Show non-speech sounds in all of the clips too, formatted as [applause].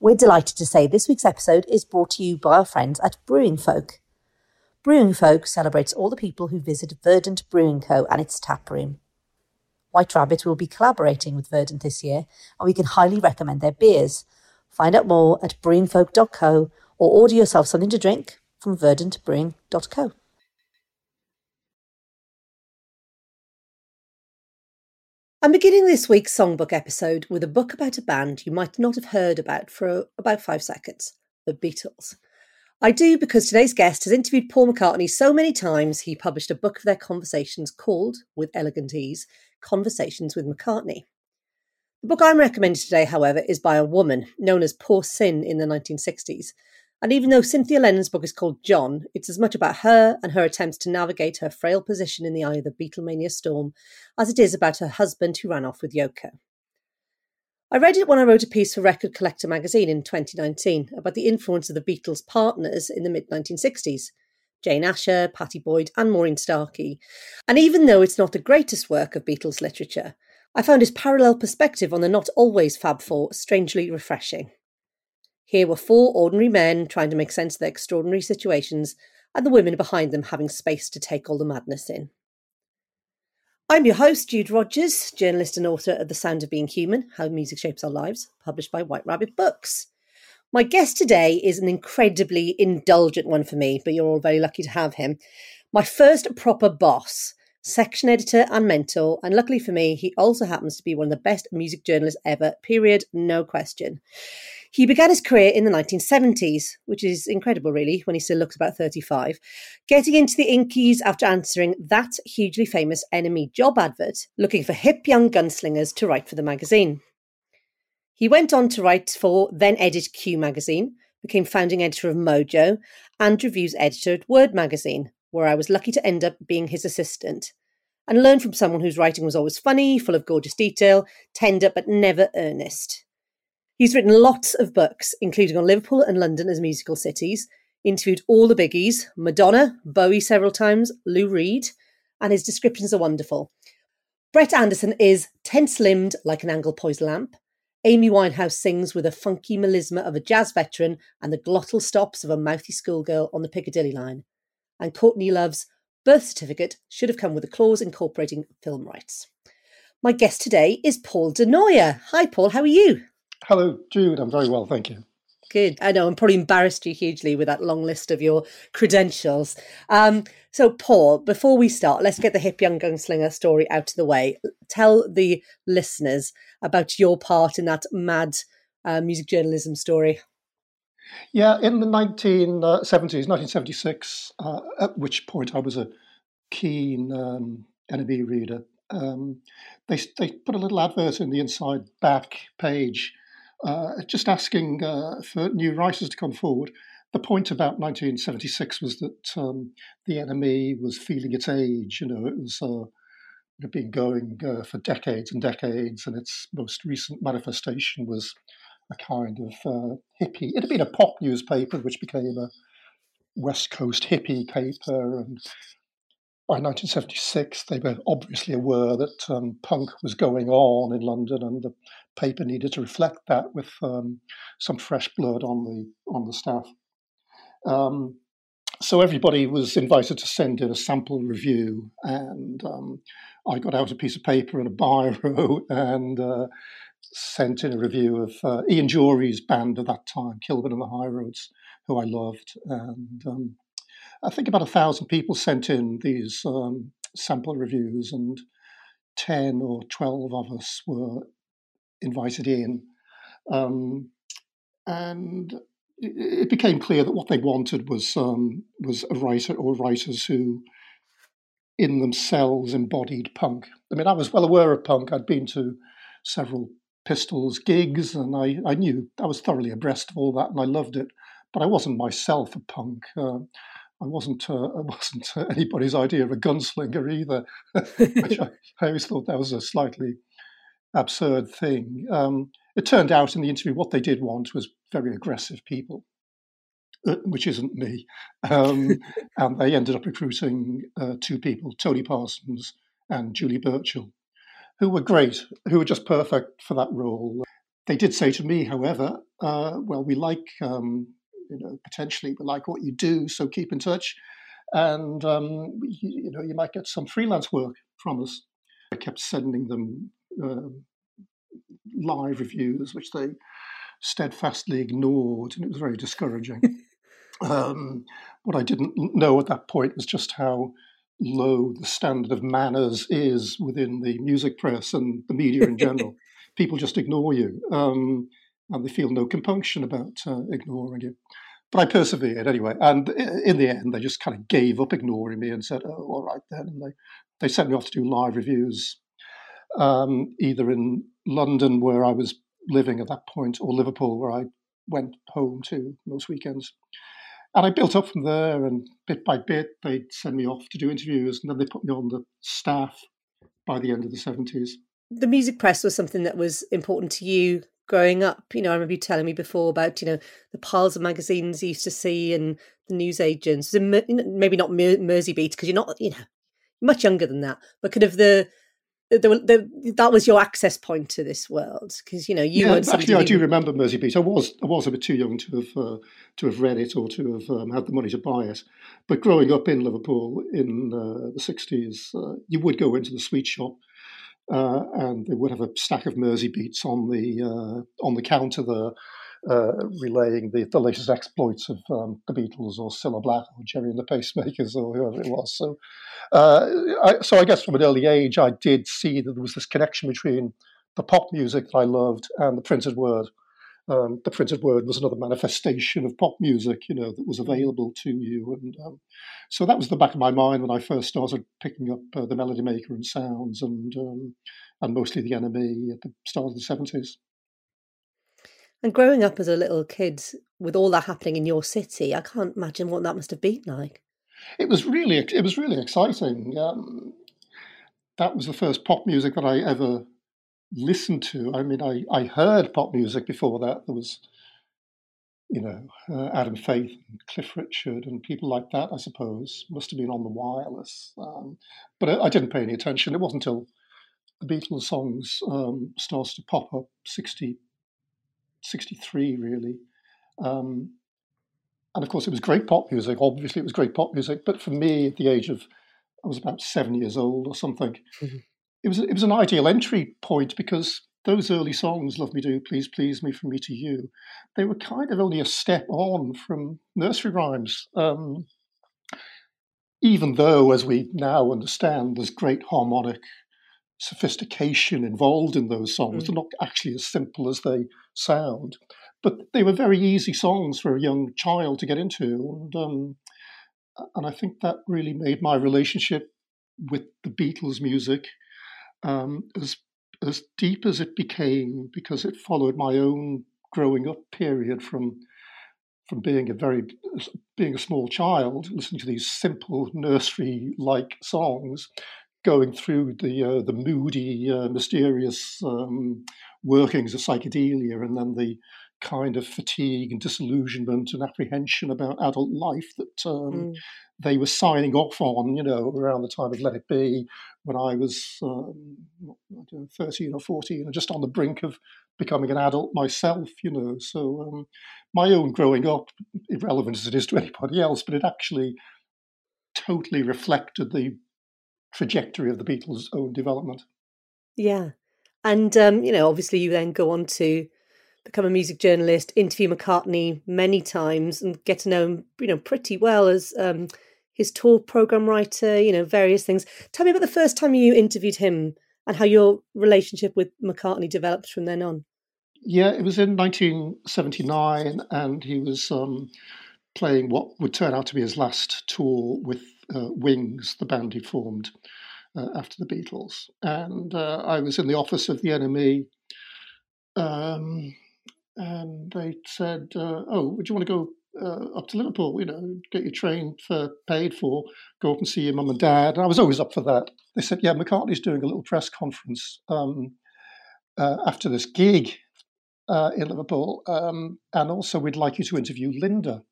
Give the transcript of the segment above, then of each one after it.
We're delighted to say this week's episode is brought to you by our friends at Brewing Folk. Brewing Folk celebrates all the people who visit Verdant Brewing Co. and its tap room. White Rabbit will be collaborating with Verdant this year, and we can highly recommend their beers. Find out more at brewingfolk.co or order yourself something to drink from verdantbrewing.co. I'm beginning this week's songbook episode with a book about a band you might not have heard about for about five seconds the Beatles. I do because today's guest has interviewed Paul McCartney so many times he published a book of their conversations called, with elegant ease, Conversations with McCartney. The book I'm recommending today, however, is by a woman known as Poor Sin in the 1960s, and even though Cynthia Lennon's book is called John, it's as much about her and her attempts to navigate her frail position in the eye of the Beatlemania storm as it is about her husband who ran off with Yoko. I read it when I wrote a piece for Record Collector magazine in 2019 about the influence of the Beatles' partners in the mid 1960s Jane Asher, Pattie Boyd, and Maureen Starkey. And even though it's not the greatest work of Beatles literature, I found his parallel perspective on the not always Fab Four strangely refreshing. Here were four ordinary men trying to make sense of their extraordinary situations, and the women behind them having space to take all the madness in. I'm your host, Jude Rogers, journalist and author of The Sound of Being Human How Music Shapes Our Lives, published by White Rabbit Books. My guest today is an incredibly indulgent one for me, but you're all very lucky to have him. My first proper boss, section editor and mentor, and luckily for me, he also happens to be one of the best music journalists ever, period, no question. He began his career in the 1970s, which is incredible, really, when he still looks about 35, getting into the Inkies after answering that hugely famous NME job advert, looking for hip young gunslingers to write for the magazine. He went on to write for then edit Q magazine, became founding editor of Mojo, and reviews editor at Word magazine, where I was lucky to end up being his assistant and learn from someone whose writing was always funny, full of gorgeous detail, tender but never earnest. He's written lots of books, including on Liverpool and London as musical cities, interviewed all the biggies Madonna, Bowie several times, Lou Reed, and his descriptions are wonderful. Brett Anderson is tense limbed like an angle poised lamp. Amy Winehouse sings with a funky melisma of a jazz veteran and the glottal stops of a mouthy schoolgirl on the Piccadilly line. And Courtney Love's birth certificate should have come with a clause incorporating film rights. My guest today is Paul Du Noyer. Hi, Paul, how are you? Hello, Jude. I'm very well, thank you. Good. I know I'm probably embarrassed you hugely with that long list of your credentials. Um, so, Paul, before we start, let's get the hip young gunslinger story out of the way. Tell the listeners about your part in that mad uh, music journalism story. Yeah, in the 1970s, 1976, uh, at which point I was a keen um, NME reader, um, they, they put a little advert in the inside back page uh, just asking uh, for new writers to come forward. The point about 1976 was that um, the NME was feeling its age. You know, it was uh, had been going uh, for decades and decades, and its most recent manifestation was a kind of uh, hippie. It had been a pop newspaper, which became a West Coast hippie paper, and by 1976, they were obviously aware that um, punk was going on in London, and the paper needed to reflect that with um, some fresh blood on the on the staff. Um, so everybody was invited to send in a sample review, and um, I got out a piece of paper and a biro [laughs] and uh, sent in a review of uh, Ian Dury's band at that time, Kilburn and the High Roads, who I loved, and um, I think about a thousand people sent in these um, sample reviews, and 10 or 12 of us were invited in. Um, and it, it, became clear that what they wanted was um, was a writer or writers who, in themselves, embodied punk. I mean, I was well aware of punk. I'd been to several Pistols gigs, and I, I knew I was thoroughly abreast of all that, and I loved it. But I wasn't myself a punk. Uh, I wasn't. Uh, I wasn't [laughs] anybody's idea of a gunslinger either. [laughs] which I, [laughs] I, always thought that was a slightly absurd thing. Um, it turned out in the interview what they did want was very aggressive people, uh, which isn't me. Um, and they ended up recruiting uh, two people, Tony Parsons and Julie Burchill, who were great, who were just perfect for that role. They did say to me, however, uh, well, we like, um, you know, potentially like what you do, so keep in touch. And, um, you, you, know, you might get some freelance work from us. I kept sending them uh, live reviews, which they steadfastly ignored, and it was very discouraging. [laughs] um, what I didn't know at that point was just how low the standard of manners is within the music press and the media in general. [laughs] People just ignore you, um, and they feel no compunction about uh, ignoring you. But I persevered anyway, and in the end, they just kind of gave up ignoring me and said, "Oh, all right then." And they they sent me off to do live reviews, um, either in London, where I was living at that point, or Liverpool, where I went home to most weekends. And I built up from there, and bit by bit, they'd send me off to do interviews, and then they put me on the staff by the end of the 70s. The music press was something that was important to you growing up. You know, I remember you telling me before about, you know, the piles of magazines you used to see and the newsagents. Maybe not Merseybeat, because you're not, you know, much younger than that, but kind of the the, the, that was your access point to this world because you know you yeah, actually I do remember Merseybeat. I was I was a bit too young to have uh, to have read it or to have um, had the money to buy it. But growing up in Liverpool in uh, the sixties, uh, you would go into the sweet shop. Uh, and they would have a stack of Merseybeats on the uh, on the counter there, uh, relaying the, the latest exploits of um, the Beatles or Cilla Black or Gerry and the Pacemakers or whoever it was. So, uh, I, so I guess from an early age, I did see that there was this connection between the pop music that I loved and the printed word. Um, the printed word was another manifestation of pop music, you know, that was available to you. And um, so that was the back of my mind when I first started picking up uh, the Melody Maker and Sounds and um, and mostly the NME at the start of the 70s. And growing up as a little kid with all that happening in your city, I can't imagine what that must have been like. It was really, it was really exciting. Um, that was the first pop music that I ever listened to. I mean, I, I heard pop music before that. There was, you know, uh, Adam Faith and Cliff Richard and people like that, I suppose, must have been on the wireless. Um, but I, I, didn't pay any attention. It wasn't until the Beatles songs um, started to pop up 60, 63, really. Um, and of course, it was great pop music. Obviously, it was great pop music. But for me, at the age of, I was about seven years old or something, mm-hmm. It was it was an ideal entry point because those early songs, "Love Me Do," "Please Please Me," "From Me to You," they were kind of only a step on from nursery rhymes. Um, even though, as we now understand, there's great harmonic sophistication involved in those songs. Mm. They're not actually as simple as they sound, but they were very easy songs for a young child to get into, and um, and I think that really made my relationship with the Beatles music um, as as deep as it became because it followed my own growing up period from from being a very being a small child listening to these simple nursery like songs going through the uh, the moody, uh, mysterious um, workings of psychedelia, and then the kind of fatigue and disillusionment and apprehension about adult life that um, mm. they were signing off on, you know, around the time of Let It Be, when I was um, know, 13 or 14, and just on the brink of becoming an adult myself, you know. So um, my own growing up, irrelevant as it is to anybody else, but it actually totally reflected the trajectory of the Beatles' own development. Yeah. And, um, you know, obviously you then go on to become a music journalist, interview McCartney many times and get to know him, you know, pretty well as um, his tour program writer, you know, various things. Tell me about the first time you interviewed him and how your relationship with McCartney developed from then on. Yeah, it was in 1979 and he was um, playing what would turn out to be his last tour with uh, Wings, the band he formed uh, after the Beatles. And uh, I was in the office of the NME um, and they said, uh, "Oh, would you want to go uh, up to Liverpool? You know, get your train for paid for, go up and see your mum and dad." And I was always up for that. They said, "Yeah, McCartney's doing a little press conference um, uh, after this gig uh, in Liverpool, um, and also we'd like you to interview Linda."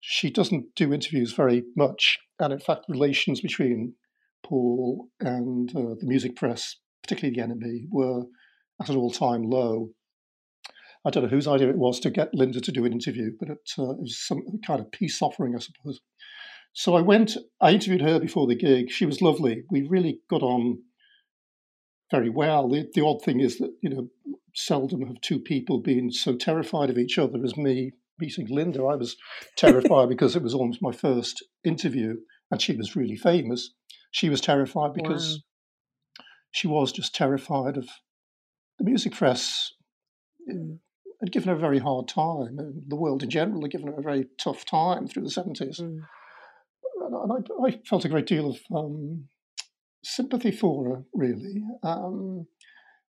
She doesn't do interviews very much, and in fact, relations between Paul and uh, the music press, particularly the NME, were at an all-time low. I don't know whose idea it was to get Linda to do an interview, but it, uh, it was some kind of peace offering, I suppose. So I went, I interviewed her before the gig. She was lovely. We really got on very well. The, the odd thing is that, you know, seldom have two people been so terrified of each other as me meeting Linda. I was [laughs] terrified because it was almost my first interview and she was really famous. She was terrified because wow. she was just terrified of the music press mm. Had given her a very hard time, and the world in general had given her a very tough time through the 70s. Mm. And I, I, felt a great deal of um, sympathy for her, really. Um,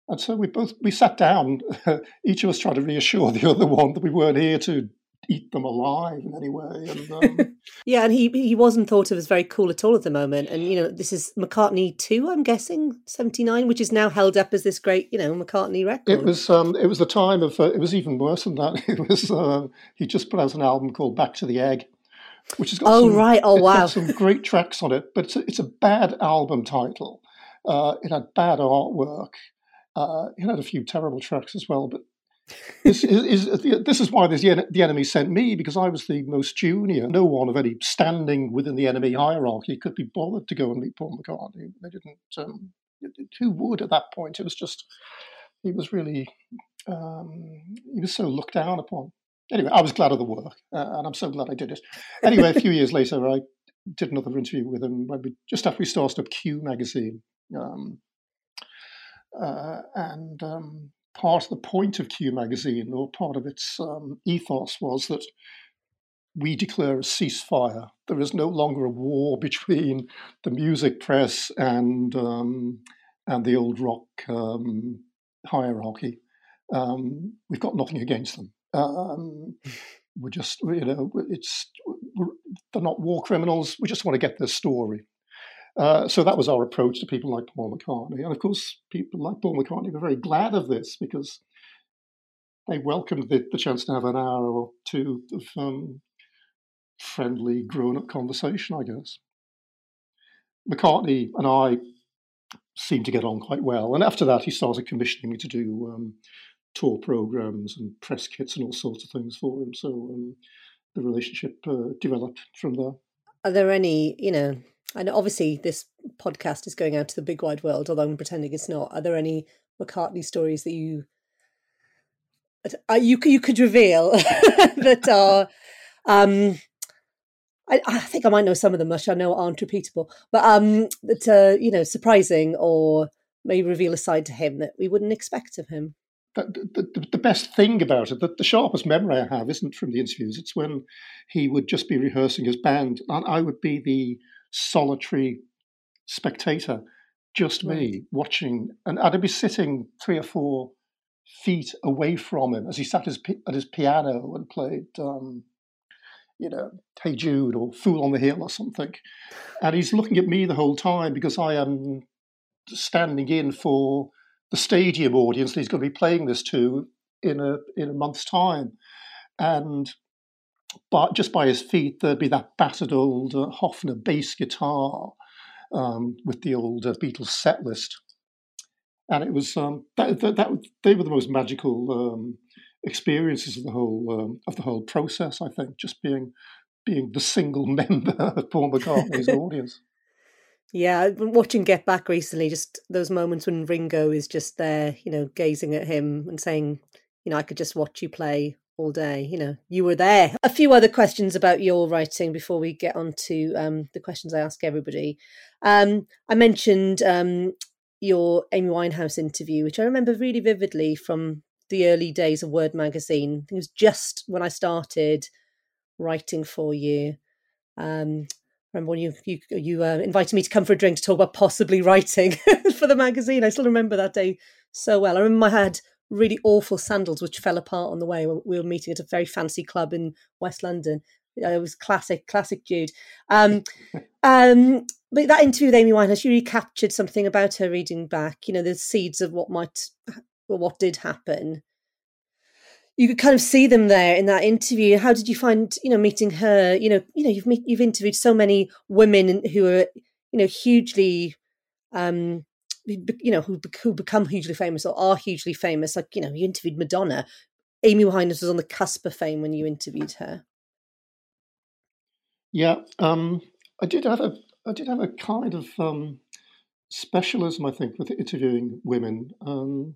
and so we both we sat down, [laughs] each of us trying to reassure the other one that we weren't here to eat them alive in any way. And, [laughs] um, yeah, and he he wasn't thought of as very cool at all at the moment. And you know, this is McCartney two, I'm guessing seventy nine, which is now held up as this great you know McCartney record. It was um, it was the time of uh, it was even worse than that. [laughs] It was uh, he just put out an album called Back to the Egg. Which has got oh some, right oh wow some great tracks on it, but it's a, it's a bad album title. Uh, it had bad artwork. Uh, it had a few terrible tracks as well, but this is, is, this is why the, the NME sent me because I was the most junior. No one of any standing within the NME hierarchy could be bothered to go and meet Paul McCartney. They didn't. Um, who would at that point? It was just he was really um, he was so looked down upon. Anyway, I was glad of the work, uh, and I'm so glad I did it. Anyway, a few years later, I did another interview with him when we, just after we started up Q magazine. Um, uh, and um, part of the point of Q magazine, or part of its um, ethos, was that we declare a ceasefire. There is no longer a war [laughs] between the music press and um, and the old rock um, hierarchy. Um, we've got nothing against them. Um, we're just, you know, it's they're not war criminals. We just want to get their story. Uh, so that was our approach to people like Paul McCartney. And of course, people like Paul McCartney were very glad of this because they welcomed the, the chance to have an hour or two of um, friendly, grown up conversation, I guess. McCartney and I seemed to get on quite well. And after that, he started commissioning me to do um, tour programs and press kits and all sorts of things for him. So um, the relationship uh, developed from there. Are there any, you know, and obviously, this podcast is going out to the big wide world, although I'm pretending it's not. Are there any McCartney stories that you you you could reveal [laughs] that are? Um, I, I, think I might know some of them, which I know aren't repeatable, but um, that uh, you know, surprising or may reveal a side to him that we wouldn't expect of him. The, the, the, best thing about it, the sharpest memory I have, isn't from the interviews. It's when he would just be rehearsing his band, and I would be the solitary spectator, just right. me watching, and I'd be sitting three or four feet away from him as he sat his, at his piano and played, um, you know, Hey Jude or Fool on the Hill or something, and he's looking at me the whole time because I am standing in for the stadium audience that he's going to be playing this to in a in a month's time, and but just by his feet, there'd be that battered old uh, Hofner bass guitar um, with the old uh, Beatles set list. And it was um, that, that, that, they were the most magical um, experiences of the whole um, of the whole process. I think just being being the single [laughs] member of Paul McCartney's [laughs] audience. Yeah, I've been watching Get Back recently. Just those moments when Ringo is just there, you know, gazing at him and saying, you know, I could just watch you play all day. You know, you were there. A few other questions about your writing before we get on to um, the questions I ask everybody. Um, I mentioned um, your Amy Winehouse interview, which I remember really vividly from the early days of Word magazine. It was just when I started writing for you. Um, remember when you you you uh, invited me to come for a drink to talk about possibly writing [laughs] for the magazine. I still remember that day so well. I remember I had really awful sandals which fell apart on the way. We were meeting at a very fancy club in West London. It was classic, classic Jude. Um, [laughs] um, but that interview with Amy Winehouse, she really captured something about her reading back. You know, the seeds of what might, or what did happen. You could kind of see them there in that interview. How did you find, you know, meeting her? You know, you know, you've meet, you've interviewed so many women who are, you know, hugely um, you know, who who become hugely famous or are hugely famous. Like you know, you interviewed Madonna. Amy Winehouse was on the cusp of fame when you interviewed her. Yeah, um, I did have a I did have a kind of um, specialism, I think, with interviewing women. Um,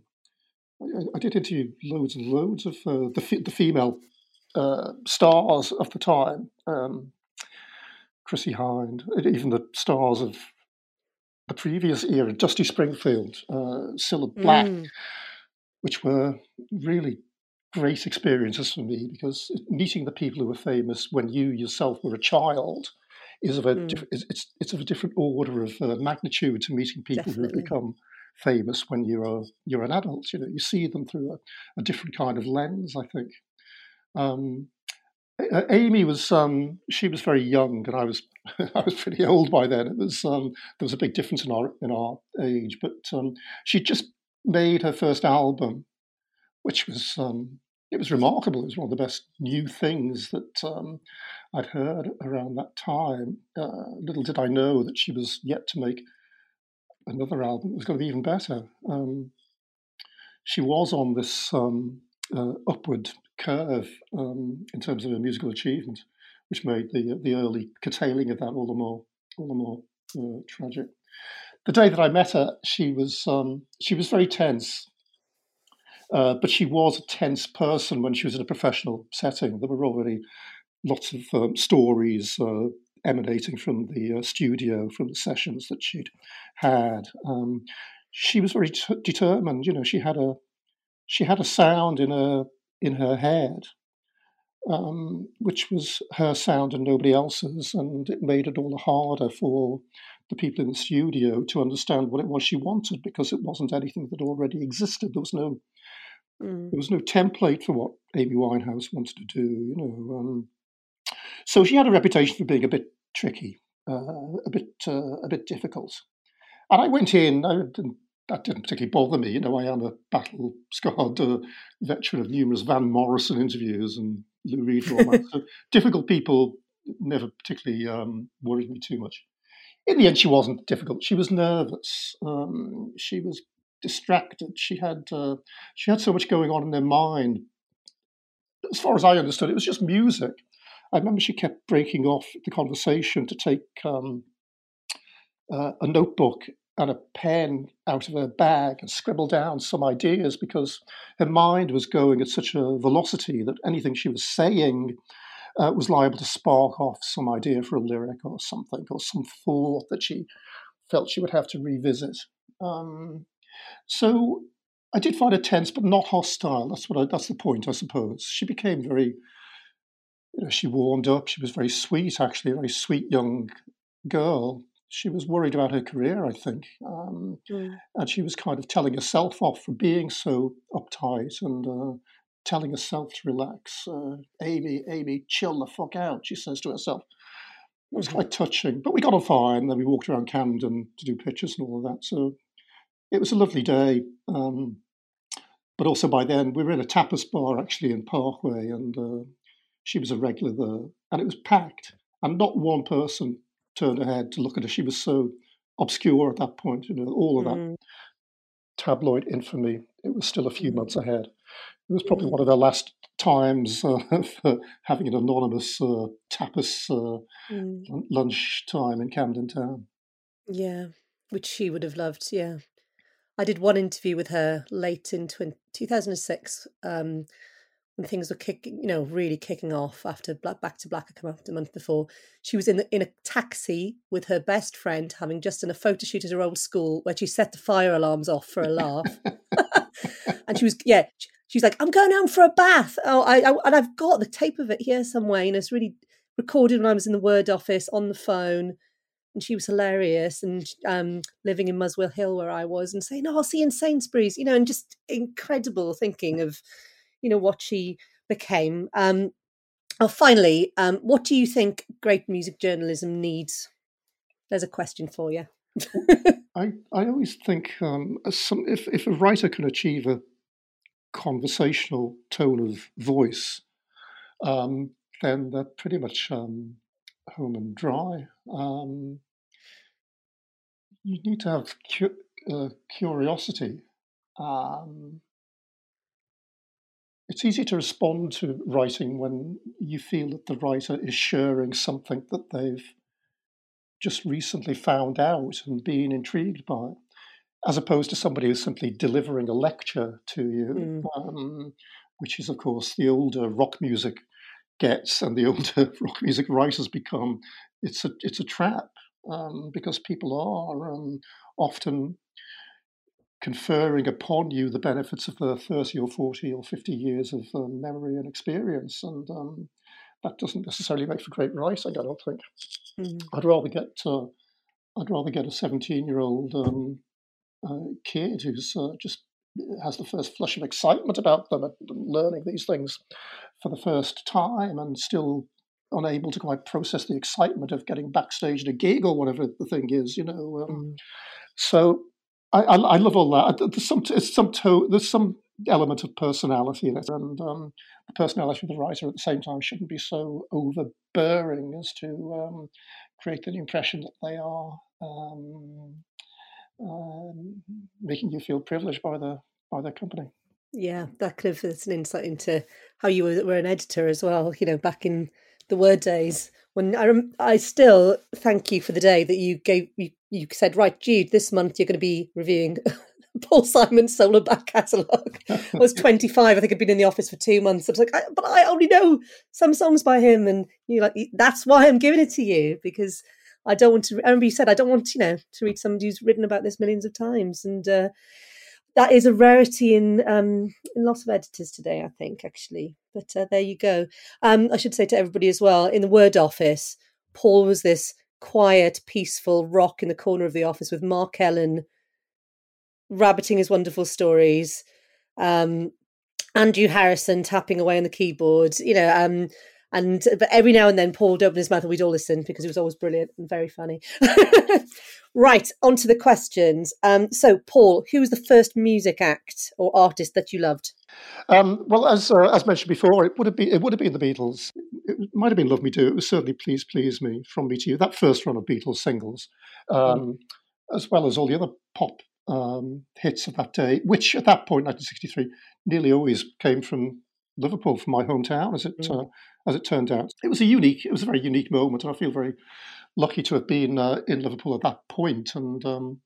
I, I, did interview loads and loads of uh, the the female uh, stars of the time. Um, Chrissie Hynde, even the stars of the previous era, Dusty Springfield, uh, Cilla Black, mm. which were really great experiences for me because meeting the people who were famous when you yourself were a child is of a mm. diff- it's it's of a different order of uh, magnitude to meeting people Definitely. who have become famous when you're a, you're an adult. You know, you see them through a, a different kind of lens. I think. Um, Amy was um, she was very young, and I was [laughs] I was pretty old by then. It was um, there was a big difference in our in our age, but um, she just made her first album, which was um, it was remarkable. It was one of the best new things that um, I'd heard around that time. Uh, little did I know that she was yet to make another album. It was going to be even better. Um, she was on this uh, upward curve um, in terms of her musical achievement, which made the the early curtailing of that all the more all the more uh, tragic. The day that I met her, she was um, she was very tense, uh, but she was a tense person when she was in a professional setting. There were already lots of um, stories uh, emanating from the uh, studio, from the sessions that she'd had. Um, she was very t- determined. You know, she had a she had a sound in her in her head, um, which was her sound and nobody else's, and it made it all the harder for the people in the studio to understand what it was she wanted because it wasn't anything that already existed. There was no mm. there was no template for what Amy Winehouse wanted to do. You know, um, so she had a reputation for being a bit tricky, uh, a bit uh, a bit difficult. And I went in. I that didn't particularly bother me. You know, I am a battle scarred uh, veteran of numerous Van Morrison interviews and Lou Reed that. so [laughs] difficult people never particularly um, worried me too much. In the end, she wasn't difficult. She was nervous. Um, she was distracted. She had uh, she had so much going on in her mind. As far as I understood, it was just music. I remember she kept breaking off the conversation to take um, uh, a notebook and a pen out of her bag and scribble down some ideas because her mind was going at such a velocity that anything she was saying uh, was liable to spark off some idea for a lyric or something or some thought that she felt she would have to revisit. Um, so I did find her tense, but not hostile. That's what I, that's the point, I suppose. She became very, you know, she warmed up. She was very sweet, actually, a very sweet young girl she was worried about her career, I think. Um, mm. And she was kind of telling herself off for being so uptight and uh, telling herself to relax. Uh, Amy, Amy, chill the fuck out, she says to herself. It was mm-hmm. quite touching. But we got on fine. Then we walked around Camden to do pictures and all of that. So it was a lovely day. Um, but also by then, we were in a tapas bar actually in Parkway, and uh, she was a regular there. And it was packed. And not one person turned her head to look at her. She was so obscure at that point, you know, all of that mm. tabloid infamy. It was still a few mm. months ahead. It was probably mm. one of her last times uh, [laughs] for having an anonymous uh, tapas uh, mm. lunch time in Camden Town. Yeah, which she would have loved. Yeah. I did one interview with her late in 20, 2006 um, when things were kicking, you know, really kicking off after Black, Back to Black had come out a month before. She was in the, in a taxi with her best friend, having just done a photo shoot at her old school where she set the fire alarms off for a laugh. [laughs] and she was, yeah, she, was like, "I'm going home for a bath." Oh, I, I, and I've got the tape of it here somewhere. You know, it's really recorded when I was in the Word office on the phone. and she was hilarious and um, living in Muswell Hill where I was and saying, "Oh, I'll see you in Sainsbury's," you know, and just incredible thinking of, you know, what she became. Um, oh, finally, um, what do you think great music journalism needs? There's a question for you. I, I always think um, some, if, if a writer can achieve a conversational tone of voice, um, then they're pretty much um, home and dry. Um, you need to have cu- uh, curiosity. Um, it's easy to respond to writing when you feel that the writer is sharing something that they've just recently found out and been intrigued by, as opposed to somebody who's simply delivering a lecture to you, mm. um, which is, of course, the older rock music gets and the [laughs] older rock music writers become. It's a it's a trap um, because people are um, often conferring upon you the benefits of the 30 or 40 or 50 years of um, memory and experience. And um, that doesn't necessarily make for great writing, I don't think. Mm. I'd rather get uh, I'd rather get a 17 year old um, uh, kid who's uh, just has the first flush of excitement about them and learning these things for the first time and still unable to quite process the excitement of getting backstage at a gig or whatever the thing is, you know. Um, mm. So I, I, I, love all that. There's some some to, there's some element of personality in it, and um, the personality of the writer at the same time shouldn't be so overbearing as to um, create the impression that they are um, uh, making you feel privileged by the by their company. Yeah, that kind of is an insight into how you were, were an editor as well. You know, back in the word days when I I still thank you for the day that you gave you, you said right Jude this month you're going to be reviewing [laughs] Paul Simon's solo back catalogue. I was [laughs] 25. I think I'd been in the office for two months. I was like, I, but I only know some songs by him, and you like that's why I'm giving it to you because I don't want to. I remember you said I don't want you know to read somebody who's written about this millions of times, and uh, that is a rarity in um, in lots of editors today, I think, actually. But uh, there you go. Um, I should say to everybody as well in the Word office, Paul was this quiet, peaceful rock in the corner of the office with Mark Ellen rabbiting his wonderful stories, um, Andrew Harrison tapping away on the keyboard, you know, um, and but every now and then Paul would open his mouth and we'd all listen because it was always brilliant and very funny. [laughs] right, on to the questions. Um, so, Paul, who was the first music act or artist that you loved? Um, well, as uh, as mentioned before, it would have been it would have been the Beatles. It might have been "Love Me Do." It was certainly "Please Please Me" from Me to You. That first run of Beatles singles, um, mm. as well as all the other pop um, hits of that day, which at that point, 1963, nearly always came from Liverpool, from my hometown, as it mm. uh, as it turned out. It was a unique, it was a very unique moment, and I feel very lucky to have been uh, in Liverpool at that point, and um,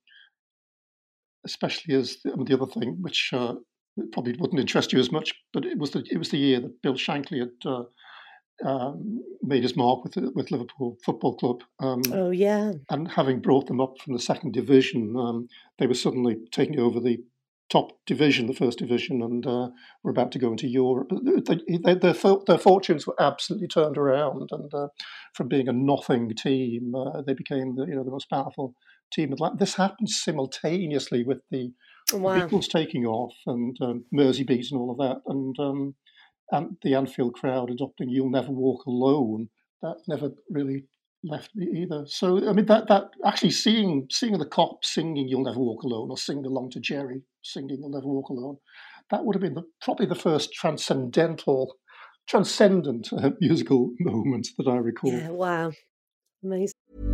especially as the, the, other thing, which uh, probably wouldn't interest you as much, but it was the it was the year that Bill Shankly had. Uh, um, made his mark with with Liverpool Football Club. Um, oh yeah, and having brought them up from the second division, um, they were suddenly taking over the top division, the first division, and uh, were about to go into Europe. They, they, their, their fortunes were absolutely turned around, and uh, from being a nothing team, uh, they became the you know the most powerful team. This happened simultaneously with the wow. Beatles taking off and um, Merseybeat and all of that, and um, and the Anfield crowd adopting "You'll Never Walk Alone." That never really left me either. So I mean that that actually seeing seeing the cops singing "You'll Never Walk Alone" or singing along to Gerry singing "You'll Never Walk Alone," that would have been the, probably the first transcendental, transcendent uh, [laughs] musical moment that I recall. Yeah, wow, amazing.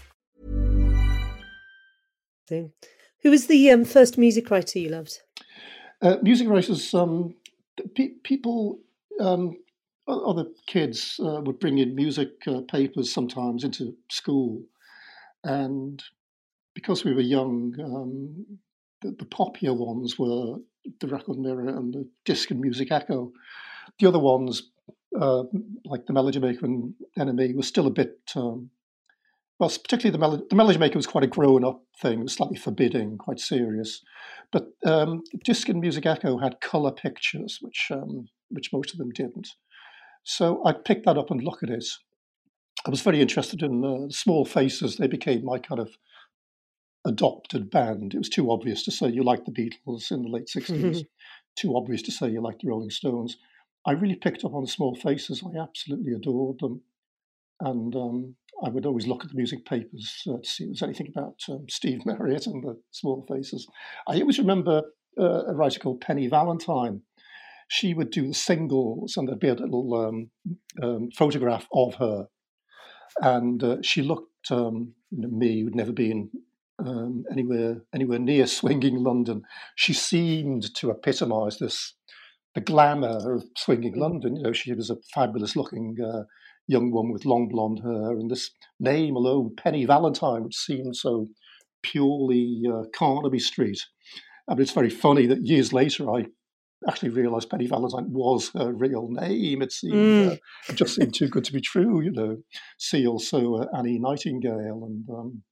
Who was the um, first music writer you loved? Uh, music writers, um, pe- people, um, other kids uh, would bring in music uh, papers sometimes into school. And because we were young, um, the, the, popular ones were the Record Mirror and the Disc and Music Echo. The other ones, uh, like the Melody Maker and NME, were still a bit um, well, particularly the, Mel- the Melody Maker was quite a grown up thing, slightly forbidding, quite serious. But um, Disc and Music Echo had colour pictures, which um, which most of them didn't. So I picked that up and looked at it. I was very interested in uh, Small Faces. They became my kind of adopted band. It was too obvious to say you liked the Beatles in the late 60s, [laughs] too obvious to say you liked the Rolling Stones. I really picked up on Small Faces. I absolutely adored them. And um, I would always look at the music papers uh, to see if there's anything about um, Steve [laughs] Marriott and the Small Faces. I always remember uh, a writer called Penny Valentine. She would do the singles, and there'd be a little um, um, photograph of her. And uh, she looked um, me, who'd never been um, anywhere anywhere near [laughs] swinging London. She seemed to epitomise this the glamour of swinging London. You know, she was a fabulous looking uh, young woman with long blonde hair, and this name alone, Penny Valentine, which seemed so purely uh, Carnaby Street. And it's very funny that years later I actually realised Penny Valentine was her real name. It seemed mm. uh, it just seemed too good to be true, you know. See also uh, Annie Nightingale and um,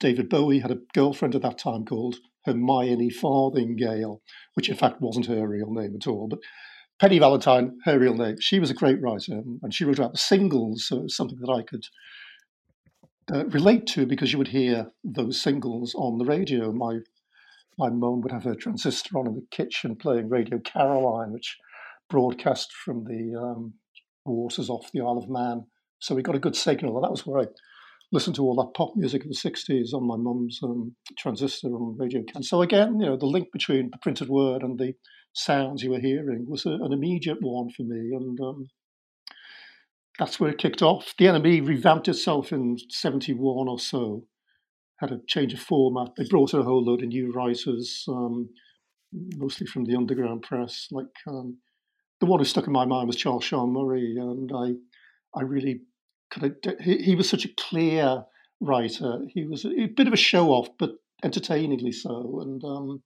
David Bowie had a girlfriend at that time called Hermione Farthingale, which in fact wasn't her real name at all. But Penny Valentine, her real name, she was a great writer, and she wrote about the singles, so was something that I could uh, relate to because you would hear those singles on the radio. My my mum would have her transistor on in the kitchen playing Radio Caroline, which broadcast from the um, waters off the Isle of Man. So we got a good signal, and that was where I listened to all that pop music of the 60s on my mum's um, transistor on Radio. So again, you know, the link between the printed word and the sounds you were hearing was a, an immediate one for me. And um, that's where it kicked off. The NME revamped itself in 71 or so, had a change of format. They brought in a whole load of new writers, um, mostly from the underground press. Like um, the one who stuck in my mind was Charles Shaar Murray. And I, I really kind of, he, he was such a clear writer. He was a, a bit of a show off, but entertainingly so. And um,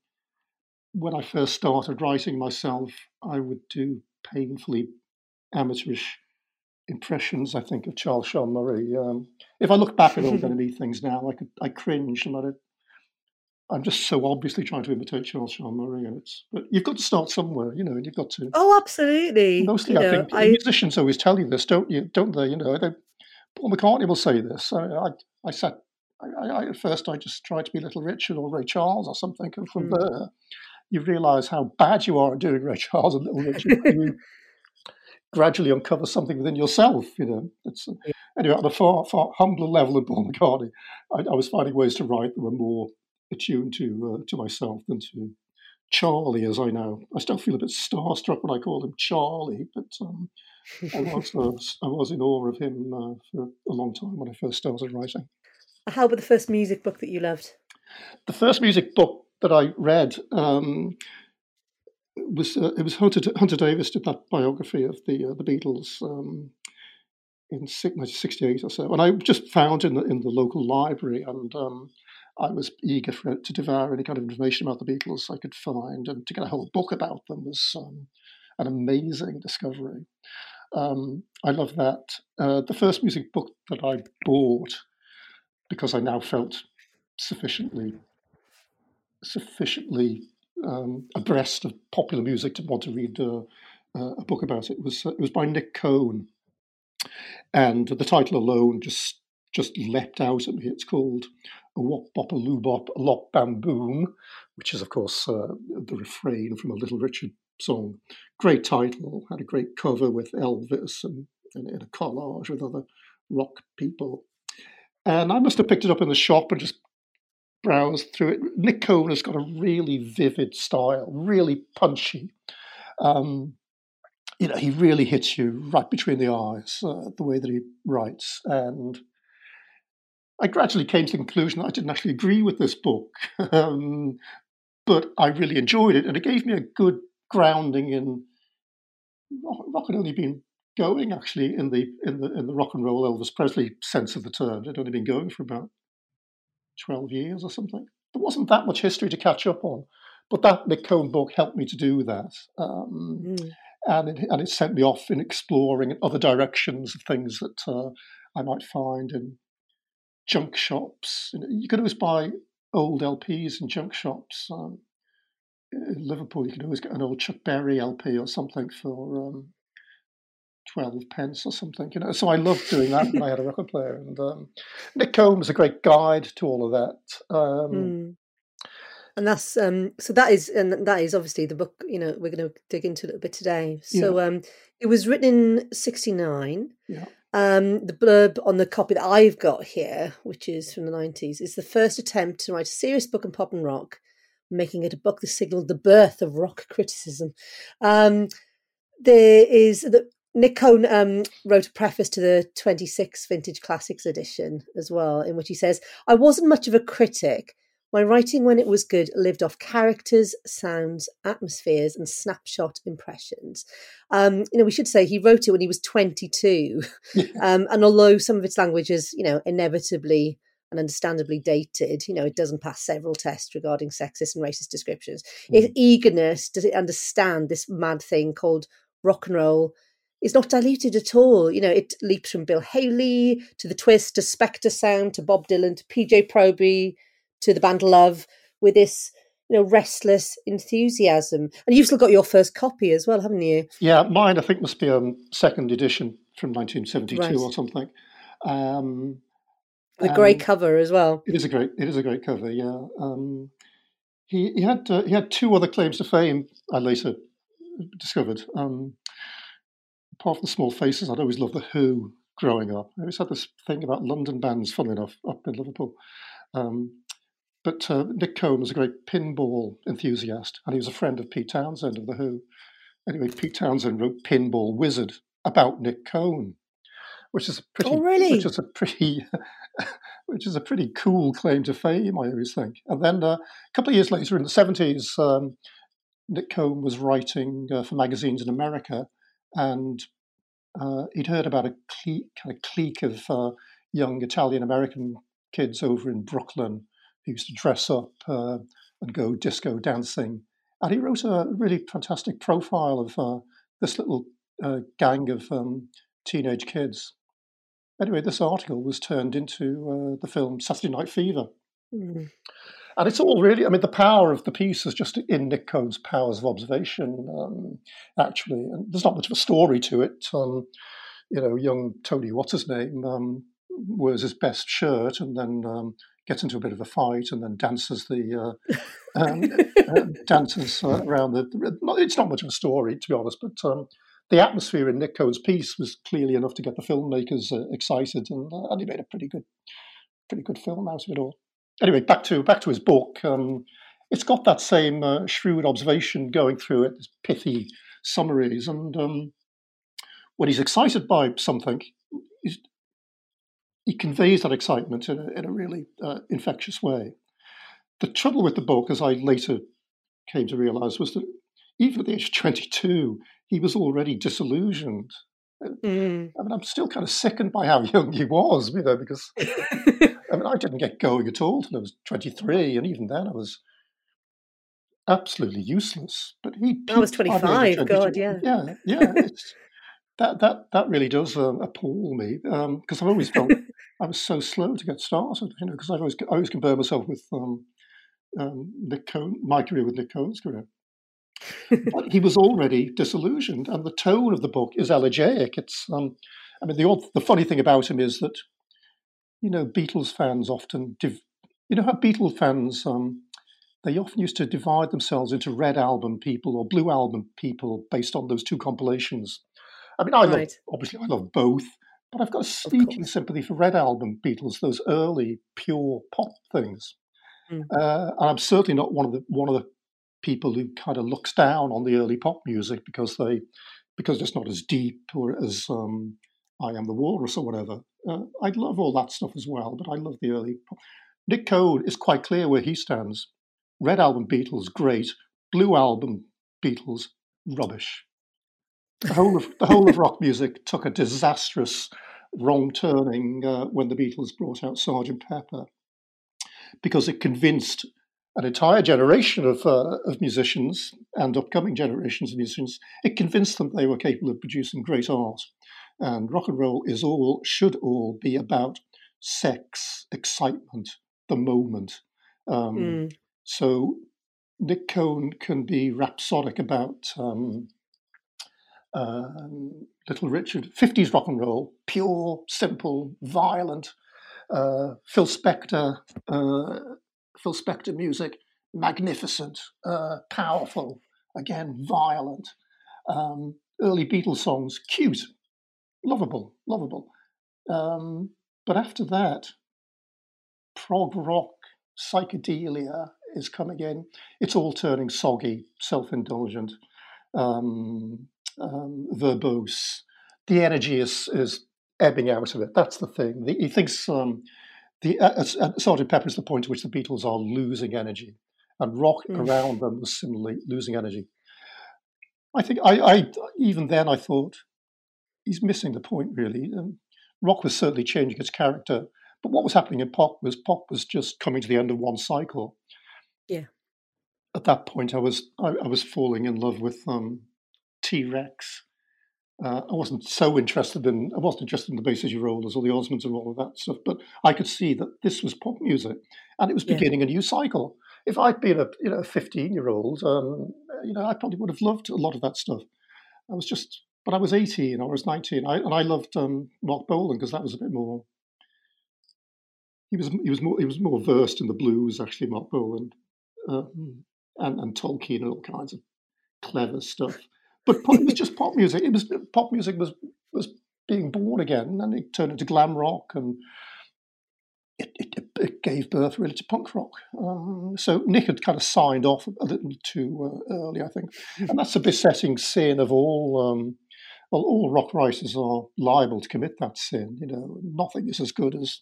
when I first started writing myself, I would do painfully amateurish impressions. I think of Charles Shaar Murray. Um, if I look back at old NME [laughs] things now, I could I cringe and I, I'm just so obviously trying to imitate Charles Shaar Murray, and it's but you've got to start somewhere, you know, and you've got to. Oh, absolutely. Mostly, you I know, think I... musicians always tell you this, don't you? Don't they? You know, they, Paul McCartney will say this. I, I, I sat. I, I, at first, I just tried to be Little Richard or Ray Charles or something, and from mm. there, you realise how bad you are at doing Ray Charles and Little Richard. you [laughs] gradually uncover something within yourself. You know, it's, anyway on a far far humbler level than Paul McCartney. I, I, was finding ways to write that were more attuned to uh, to myself than to Charlie, as I know. I still feel a bit starstruck when I call him Charlie, but um, I, [laughs] was, uh, I was in awe of him uh, for a long time when I first started writing. How about the first music book that you loved? The first music book that I read um, was uh, it was Hunter, Hunter Davies did that biography of the uh, the Beatles um, in 1968 or so, and I just found in the in the local library, and um, I was eager for it to devour any kind of information about the Beatles I could find, and to get a whole book about them was um, an amazing discovery. Um, I love that. Uh, the first music book that I bought because I now felt sufficiently sufficiently um, abreast of popular music to want to read uh, uh, a book about it. it was uh, it was by Nik Cohn, and the title alone just just leapt out at me. It's called a wop bop a loo bop a lop bam boom, which is of course uh, the refrain from a Little Richard song. Great title, had a great cover with Elvis and in, in a collage with other rock people. And I must have picked it up in the shop and just browsed through it. Nik Cohn has got a really vivid style, really punchy. Um, you know, he really hits you right between the eyes, uh, the way that he writes. And I gradually came to the conclusion that I didn't actually agree with this book, [laughs] um, but I really enjoyed it, and it gave me a good grounding in rock had only been going actually in the in the in the rock and roll Elvis Presley sense of the term. It had only been going for about twelve years or something. There wasn't that much history to catch up on, but that Nik Cohn book helped me to do that. Um, mm and it, and it sent me off in exploring other directions of things that uh, I might find in junk shops. You could always buy old LPs in junk shops. Um, in Liverpool, you can always get an old Chuck Berry LP or something for um, twelve pence or something. You know, so I loved doing that when I had a record player. And um, Nik was a great guide to all of that. Mm and that's um so that is and that is obviously the book you know we're going to dig into a little bit today so yeah. um it was written in 69 yeah um the blurb on the copy that i've got here which is from the 90s is the first attempt to write a serious book on pop and rock making it a book that signaled the birth of rock criticism um there is the Nik Cohn um, wrote a preface to the 26 Vintage Classics edition as well, in which he says, I wasn't much of a critic, my writing, when it was good, lived off characters, sounds, atmospheres, and snapshot impressions. Um, you know, we should say he wrote it when he was 22. [laughs] um, and although some of its language is, you know, inevitably and understandably dated, you know, it doesn't pass several tests regarding sexist and racist descriptions. Mm. Its eagerness to understand this mad thing called rock and roll is not diluted at all. You know, it leaps from Bill Haley to the twist to Spector sound to Bob Dylan to PJ Proby to the band Love with this you know restless enthusiasm. And you've still got your first copy as well, haven't you? Yeah, mine I think must be a um, second edition from 1972 right. or something. Um, the great cover as well. It is a great. It is a great cover. Yeah. Um, he he had uh, he had two other claims to fame. I later discovered. Um, apart from the small faces, I'd always loved the Who growing up. I always had this thing about London bands, funnily enough, up in Liverpool. Um, but uh, Nik Cohn was a great pinball enthusiast, and he was a friend of Pete Townshend of The Who. Anyway, Pete Townshend wrote Pinball Wizard about Nik Cohn, which is a pretty, oh, really? which is a pretty, [laughs] which is a pretty cool claim to fame. I always think. And then uh, a couple of years later, in the seventies, um, Nik Cohn was writing uh, for magazines in America, and uh, he'd heard about a clique, kind of clique of uh, young Italian American kids over in Brooklyn who used to dress up uh, and go disco dancing. And he wrote a really fantastic profile of uh, this little uh, gang of um, teenage kids. Anyway, this article was turned into uh, the film Saturday Night Fever. Mm. And it's all really, I mean, the power of the piece is just in Nik Cohn's powers of observation, um, actually. And there's not much of a story to it. Um, you know, young Tony, what's his name, um, wears his best shirt and then um, gets into a bit of a fight and then dances the uh, [laughs] um, uh, dances uh, [laughs] around the. It's not much of a story, to be honest, but um, the atmosphere in Nik Cohn's piece was clearly enough to get the filmmakers uh, excited, and, uh, and he made a pretty good, pretty good film out of it all. Anyway, back to back to his book. Um, it's got that same uh, shrewd observation going through it, pithy summaries, and um, when he's excited by something, he conveys that excitement in a, in a really uh, infectious way. The trouble with the book, as I later came to realize, was that even at the age of 22, he was already disillusioned. Mm. I mean, I'm still kind of sickened by how [laughs] young he was, you know, because [laughs] I mean, I didn't get going at all until I was 23, and even then I was absolutely useless. But he, I was 25. God, yeah, yeah, yeah. [laughs] that that that really does um, appall me because um, I've always felt [laughs] I was so slow to get started. You know, because I've always I always compare myself with um, um, Nik Cohn, my career with Nik Cohn's career. but he was already disillusioned, and the tone of the book is elegiac. It's, um, I mean, the odd, the funny thing about him is that, you know, Beatles fans often, div- you know, how Beatles fans, um, they often used to divide themselves into red album people or blue album people based on those two compilations I mean, I love obviously I love both, but I've got a sneaking sympathy for Red Album Beatles, those early pure pop things. Mm. Uh, and I'm certainly not one of the one of the people who kind of looks down on the early pop music because they because it's not as deep or as um, I Am the Walrus or whatever. Uh, I love all that stuff as well, but I love the early. Nik Cohn is quite clear where he stands. Red Album Beatles, great. Blue Album Beatles, rubbish. The whole of the whole of rock music took a disastrous wrong turning uh, when the Beatles brought out Sergeant Pepper, because it convinced an entire generation of uh, of musicians and upcoming generations of musicians. It convinced them they were capable of producing great art, and rock and roll is all should all be about sex, excitement, the moment. Um, Mm. so Nik Cohn can be rhapsodic about um, um, Little Richard, 50s rock and roll, pure, simple, violent. Uh, Phil Spector, uh, Phil Spector music, magnificent, uh, powerful, again, violent. Um, early Beatles songs, cute, lovable, lovable. Um, but after that, prog rock, psychedelia is coming in. It's all turning soggy, self indulgent, um, um, verbose. The energy is, is ebbing out of it. That's the thing. The, he thinks um, the uh, uh, Sergeant Pepper is the point at which the Beatles are losing energy, and rock Mm. around them was similarly losing energy. I think I, I even then I thought he's missing the point really. Um, rock was certainly changing its character, but what was happening in pop was pop was just coming to the end of one cycle. Yeah. At that point, I was I, I was falling in love with um, T Rex. Uh, I wasn't so interested in I wasn't interested in the Bay City Rollers or the Osmonds or all of that stuff, but I could see that this was pop music, and it was Yeah. beginning a new cycle. If I'd been a you know fifteen year old, um, you know I probably would have loved a lot of that stuff. I was just, but I was eighteen or I was nineteen, I, and I loved um, Marc Bolan because that was a bit more. He was he was more he was more versed in the blues actually, Marc Bolan, um, and and Tolkien and all kinds of clever stuff. But pop, it was just pop music. It was pop music was was being born again, and it turned into glam rock, and it, it, it gave birth really to punk rock. Um, so Nik had kind of signed off a little too uh, early, I think, and that's a besetting sin of all. Um, well, all rock writers are liable to commit that sin. You know, nothing is as good as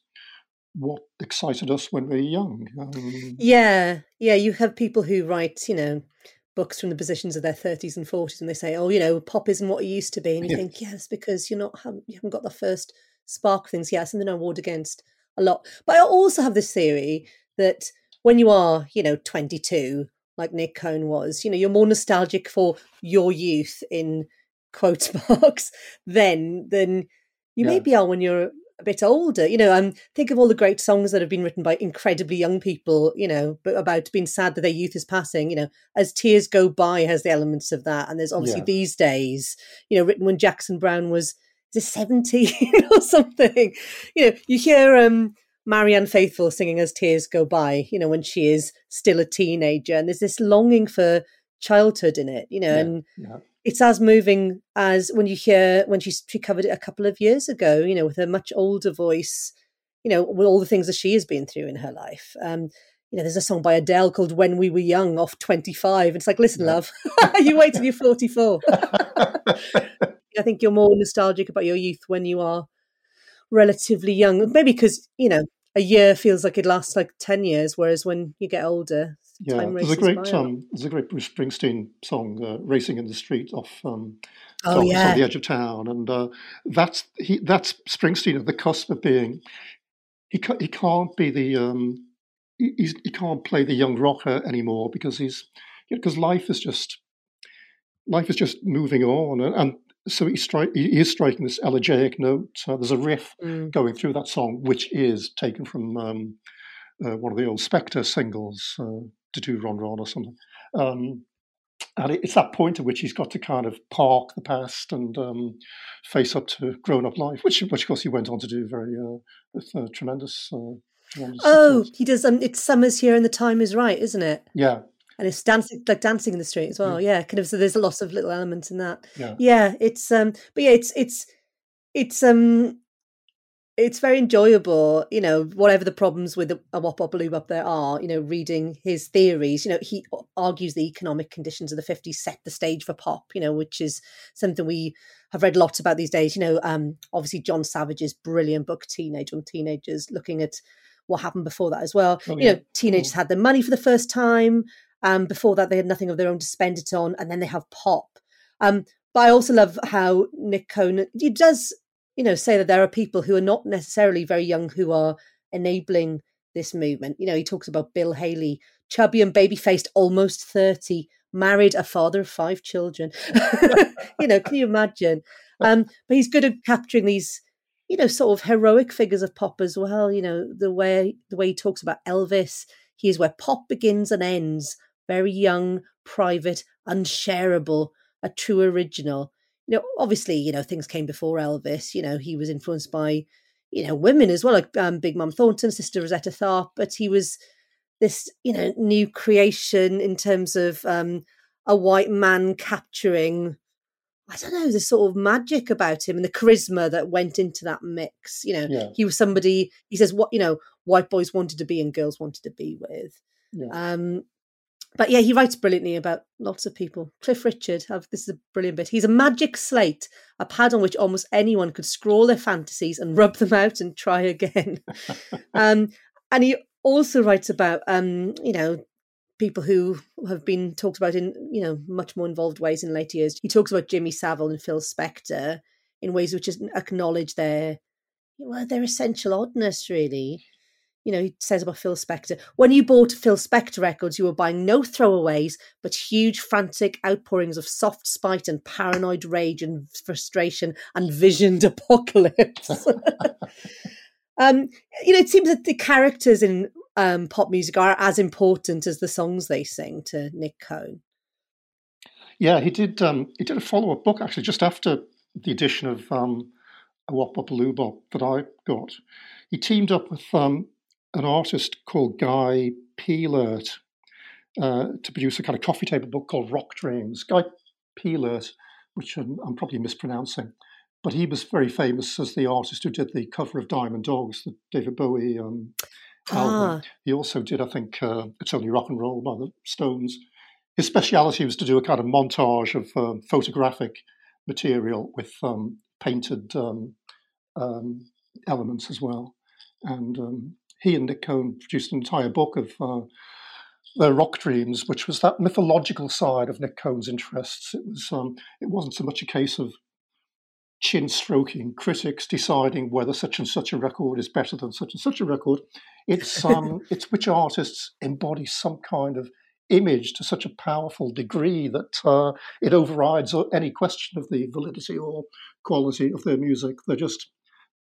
what excited us when we were young. Um, Yeah, yeah. You have people who write, you know, books from the positions of their thirties and forties, and they say, "Oh, you know, pop isn't what it used to be," and you think, "Yes, because you're not haven't, you haven't got the first spark of things." Yeah, something I ward against a lot. But I also have this theory that when you are, you know, 22, like Nik Cohn was, you know, you're more nostalgic for your youth in quote [laughs] marks then than you Yeah. maybe are when you're a bit older. You know, um, think of all the great songs that have been written by incredibly young people, you know, but about being sad that their youth is passing, you know, as tears go by has the elements of that. And there's obviously Yeah. these days, you know, written when Jackson Browne was is it 17 [laughs] or something. You know, you hear um Marianne Faithfull singing as tears go by, you know, when she is still a teenager. And there's this longing for childhood in it, you know, Yeah. and yeah. It's as moving as when you hear when she she covered it a couple of years ago, you know, with her much older voice, you know, with all the things that she has been through in her life. Um, you know, there's a song by Adele called "When We Were Young" off 25. It's like, listen, love, [laughs] you wait till you're [laughs] 44. I think you're more nostalgic about your youth when you are relatively young, maybe because you know a year feels like it lasts like 10 years, whereas when you get older, Yeah, time there's a great um, there's a great Bruce Springsteen song, uh, "Racing in the Street" off um, Oh, yeah. on the Edge of Town, and uh, that's he that's Springsteen at the cusp of being. He ca- he can't be the um, he, he's, he can't play the young rocker anymore because he's because life is just life is just moving on, and, and so he strike he is striking this elegiac note. Uh, there's a riff Mm. going through that song, which is taken from um, uh, one of the old Spector singles, uh, "Da Doo Ron Ron" or something. Um, and it's that point at which he's got to kind of park the past and um, face up to grown-up life, which, which of course he went on to do very uh, with uh, tremendous, uh, tremendous Oh, success. he does. Um, it's summer's here and the time is right, isn't it? Yeah, and it's dancing like dancing in the street as well. Yeah, kind of. So there's a lot of little elements in that. Yeah. Yeah, it's um, but yeah, it's it's it's um, it's very enjoyable. You know, whatever the problems with a Wop up there are, you know, reading his theories. You know, he argues the economic conditions of the '50s set the stage for pop. You know, which is something we have read lots about these days. You know, um, obviously John Savage's brilliant book "Teenage" on teenagers, looking at what happened before that as well. Oh, you know, teenagers had their money for the first time. Um, before that, they had nothing of their own to spend it on, and then they have pop. Um, but I also love how Nik Cohn he does, you know, say that there are people who are not necessarily very young who are enabling this movement. You know, he talks about Bill Haley, chubby and baby faced, almost thirty, married, a father of five children. [laughs] you know, can you imagine? Um, but he's good at capturing these you know, sort of heroic figures of pop as well. You know, the way the way he talks about Elvis, he is where pop begins and ends. Very young, private, unshareable, a true original. You know, obviously, you know, things came before Elvis. You know, he was influenced by, you know, women as well, like um, Big Mama Thornton, Sister Rosetta Tharpe. But he was this, you know, new creation in terms of um, a white man capturing I don't know, the sort of magic about him and the charisma that went into that mix. You know, Yeah. he was somebody, he says, what, you know, white boys wanted to be and girls wanted to be with. Yeah. Um, but yeah, he writes brilliantly about lots of people. Cliff Richard, have this is a brilliant bit. He's a magic slate, a pad on which almost anyone could scrawl their fantasies and rub them out and try again. [laughs] um, and he also writes about, um, you know, people who have been talked about in you know much more involved ways in later years. He talks about Jimmy Savile and Phil Spector in ways which acknowledge their well their essential oddness really. You know, he says about Phil Spector when you bought Phil Spector records, you were buying no throwaways, but huge, frantic outpourings of soft spite and paranoid rage and frustration and visioned [laughs] apocalypse. [laughs] um, you know, it seems that the characters in um, pop music are as important as the songs they sing to Nik Cohn. Yeah, he did. Um, he did a follow-up book actually just after the edition of um, Awopbopaloobop that I got. He teamed up with um, an artist called Guy Peellaert uh, to produce a kind of coffee table book called Rock Dreams. Guy Peellaert, which I'm, I'm probably mispronouncing, but he was very famous as the artist who did the cover of Diamond Dogs, the David Bowie um, album. He also did, I think, uh, It's Only Rock and Roll by the Stones. His speciality was to do a kind of montage of um, photographic material with um, painted um, um, elements as well. And um, he and Nik Cohn produced an entire book of uh, their rock dreams, which was that mythological side of Nik Cohn's interests. It was um, it wasn't so much a case of chin stroking critics deciding whether such and such a record is better than such and such a record. It's um, [laughs] it's which artists embody some kind of image to such a powerful degree that uh, it overrides any question of the validity or quality of their music. They're just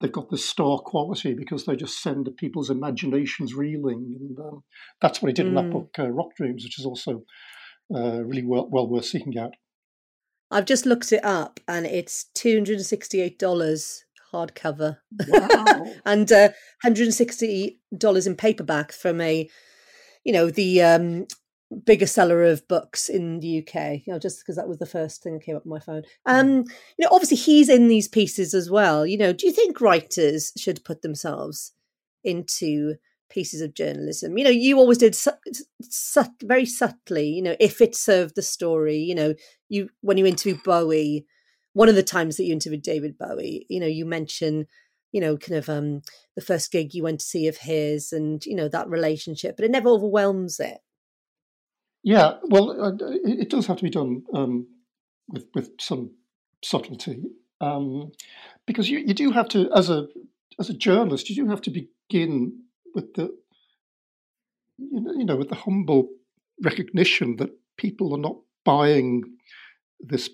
they've got this star quality because they just send people's imaginations reeling, and um, that's what he did in that Mm. book, uh, Rock Dreams, which is also uh, really well, well worth seeking out. I've just looked it up and it's $268 hardcover Wow. [laughs] and uh, $160 in paperback from a, you know, the um, bigger seller of books in the UK, you know, just because that was the first thing that came up on my phone. Um, you know, obviously he's in these pieces as well. You know, do you think writers should put themselves into pieces of journalism? You know, you always did su- su- very subtly, you know, if it served the story, you know, you when you interview Bowie, one of the times that you interviewed David Bowie, you know, you mention, you know, kind of um the first gig you went to see of his and, you know, that relationship, but it never overwhelms it. Yeah, well, uh, it, does have to be done um, with with some subtlety, um, because you, you do have to, as a as a journalist, you do have to begin with the you know, you know with the humble recognition that people are not buying this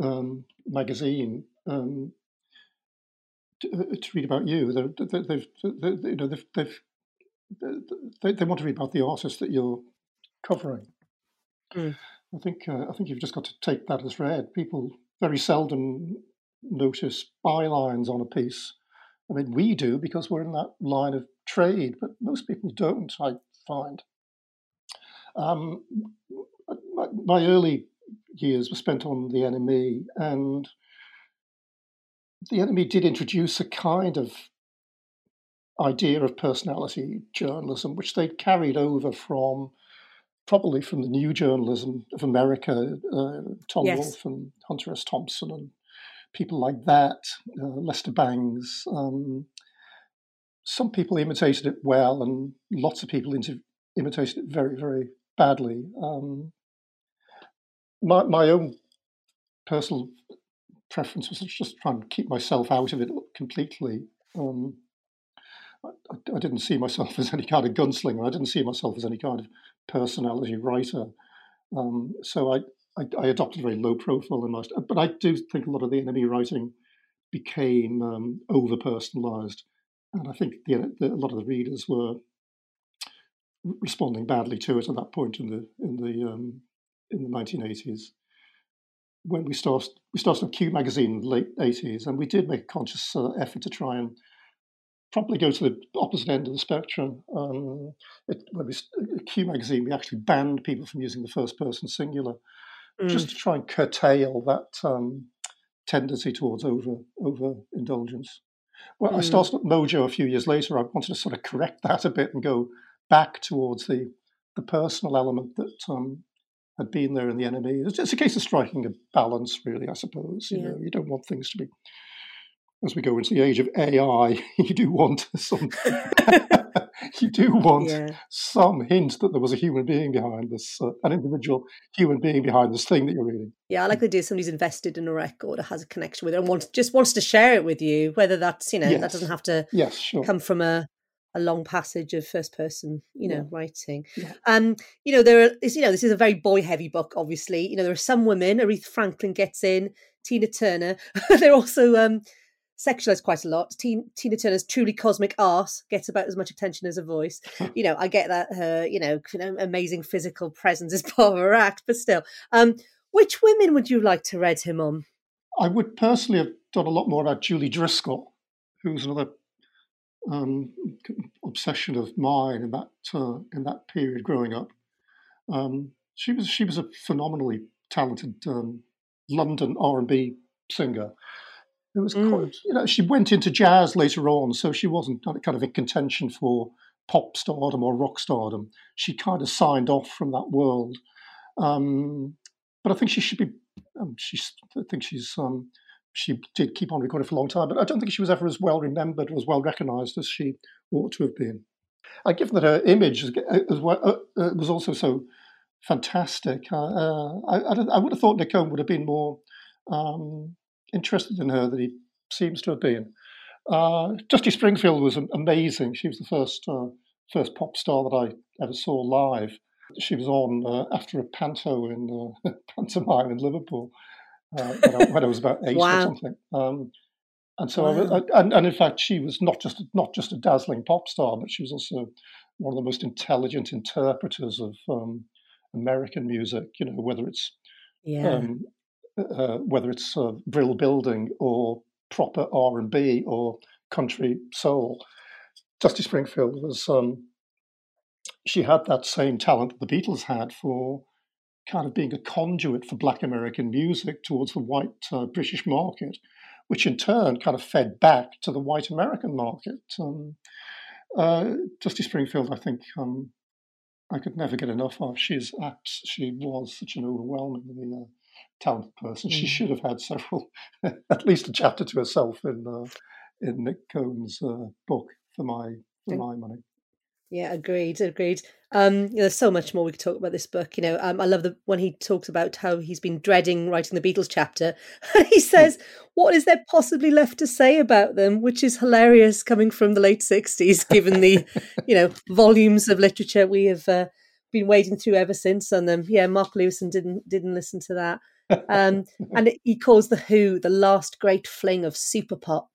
um, magazine um, to, uh, to read about you. They're, they, they've, they, you know, they've, they've, they, they want to read about the artist that you're covering. Mm. I think uh, I think you've just got to take that as read. People very seldom notice bylines on a piece. I mean, we do because we're in that line of trade, but most people don't. I find. Um, my, my, early years were spent on the NME, and the NME did introduce a kind of idea of personality journalism, which they'd carried over from probably from the new journalism of America, uh, Tom yes. Wolfe and Hunter S. Thompson and people like that, uh, Lester Bangs. Um, some people imitated it well, and lots of people inter- imitated it very, very badly. Um, my, my own personal preference was just try and keep myself out of it completely. Um, I, I, didn't see myself [laughs] as any kind of gunslinger. I didn't see myself as any kind of personality writer. Um, so I, I, I, adopted a very low profile in most. But I do think a lot of the NME writing became um, over personalized, and I think the, the, a lot of the readers were responding badly to it at that point in the in the um, in the 1980s when we started we started on Q magazine in the late 80s, and we did make a conscious uh, effort to try and probably go to the opposite end of the spectrum. Um, it, when we Q magazine, we actually banned people from using the first person singular, mm. just to try and curtail that um, tendency towards over over indulgence. Well, mm. I started at Mojo a few years later. I wanted to sort of correct that a bit and go back towards the the personal element that um, had been there in the NME. It's, it's, a case of striking a balance, really. I suppose you yeah. know you don't want things to be as we go into the age of AI, [laughs] you do want some, [laughs] you do want yeah. some hint that there was a human being behind this, uh, an individual human being behind this thing that you're reading. Yeah, I like the idea somebody's invested in a record or has a connection with it and wants just wants to share it with you. Whether that's you know yes. that doesn't have to yes, sure. come from a a long passage of first person, you know, yeah. writing. Yeah. Um, you know, there is, you know, this is a very boy heavy book, obviously. You know, there are some women, Aretha Franklin gets in, Tina Turner. [laughs] They're also um sexualized quite a lot. Tina, Tina Turner's truly cosmic ass gets about as much attention as a voice. [laughs] you know, I get that her, you know, amazing physical presence is [laughs] part of her act, but still. Um, which women would you like to read him on? I would personally have done a lot more about Julie Driscoll, who's another um, obsession of mine in that uh, in that period growing up. Um, she was she was a phenomenally talented um, London R and B singer, it was mm. quite, you know, she went into jazz later on, so she wasn't kind of in contention for pop stardom or rock stardom. She kind of signed off from that world. Um, but I think she should be. Um, she's. I think she's. Um, she did keep on recording for a long time, but I don't think she was ever as well remembered or as well recognised as she ought to have been. I given that her image as well, uh, uh, was also so fantastic. Uh, I, I, I, would have thought Nik Cohn would have been more um, interested in her that he seems to have been. Uh, Dusty Springfield was amazing. She was the first uh, first pop star that I ever saw live. She was on uh, after a panto in uh, [laughs] pantomime in Liverpool uh, when I, when, I, was about [laughs] eight wow. or something. Um, and so, wow. I, and, and, in fact, she was not just not just a dazzling pop star, but she was also one of the most intelligent interpreters of um, American music. You know, whether it's yeah. um, uh, whether it's uh, Brill Building or proper R and B or country soul. Dusty Springfield was um, she had that same talent that the Beatles had for kind of being a conduit for Black American music towards the white uh, British market, which in turn kind of fed back to the white American market. Um, uh, Dusty Springfield, I think, um, I could never get enough of. She's apps. She was such an overwhelmingly uh, talented person. Mm. She should have had several, [laughs] at least a chapter to herself in uh, in Nik Cohn's uh, book for my for my money. Yeah, agreed, agreed. Um, you know, there's so much more we could talk about this book. You know, um, I love the when he talks about how he's been dreading writing the Beatles chapter. [laughs] he says, "What is there possibly left to say about them?" Which is hilarious, coming from the late '60s, [laughs] given the you know volumes of literature we have uh, been wading through ever since. And um, yeah, Mark Lewisohn didn't didn't listen to that. Um, [laughs] and he calls the Who the last great fling of super pop.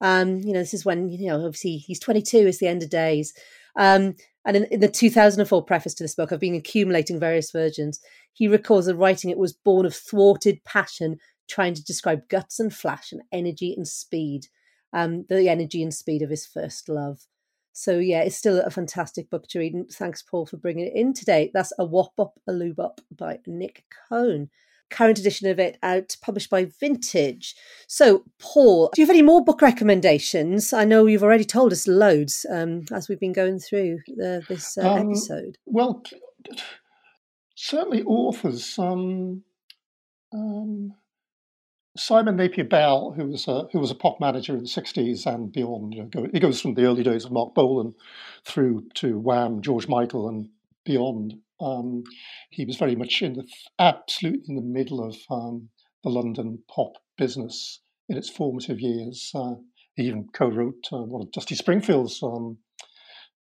Um, you know, this is when you know obviously he's 22. It's the end of days. Um, and in, in, the 2004 preface to this book, I've been accumulating various versions. He recalls that writing it was born of thwarted passion, trying to describe guts and flash and energy and speed, um, the energy and speed of his first love. So yeah, it's still a fantastic book to read. And thanks, Paul, for bringing it in today. That's a Wop Up a Lube Up by Nik Cohn. Current edition of it out, published by Vintage. So, Paul, do you have any more book recommendations? I know you've already told us loads um, as we've been going through the, this uh, um, episode. Well, certainly authors. Um, um Simon Napier Bell, who was a, who was a pop manager in the '60s and beyond, you know, go, he goes from the early days of Marc Bolan through to Wham, George Michael, and beyond. Um, he was very much in the absolute in the middle of um, the London pop business in its formative years. Uh, he even co-wrote uh, one of Dusty Springfield's um,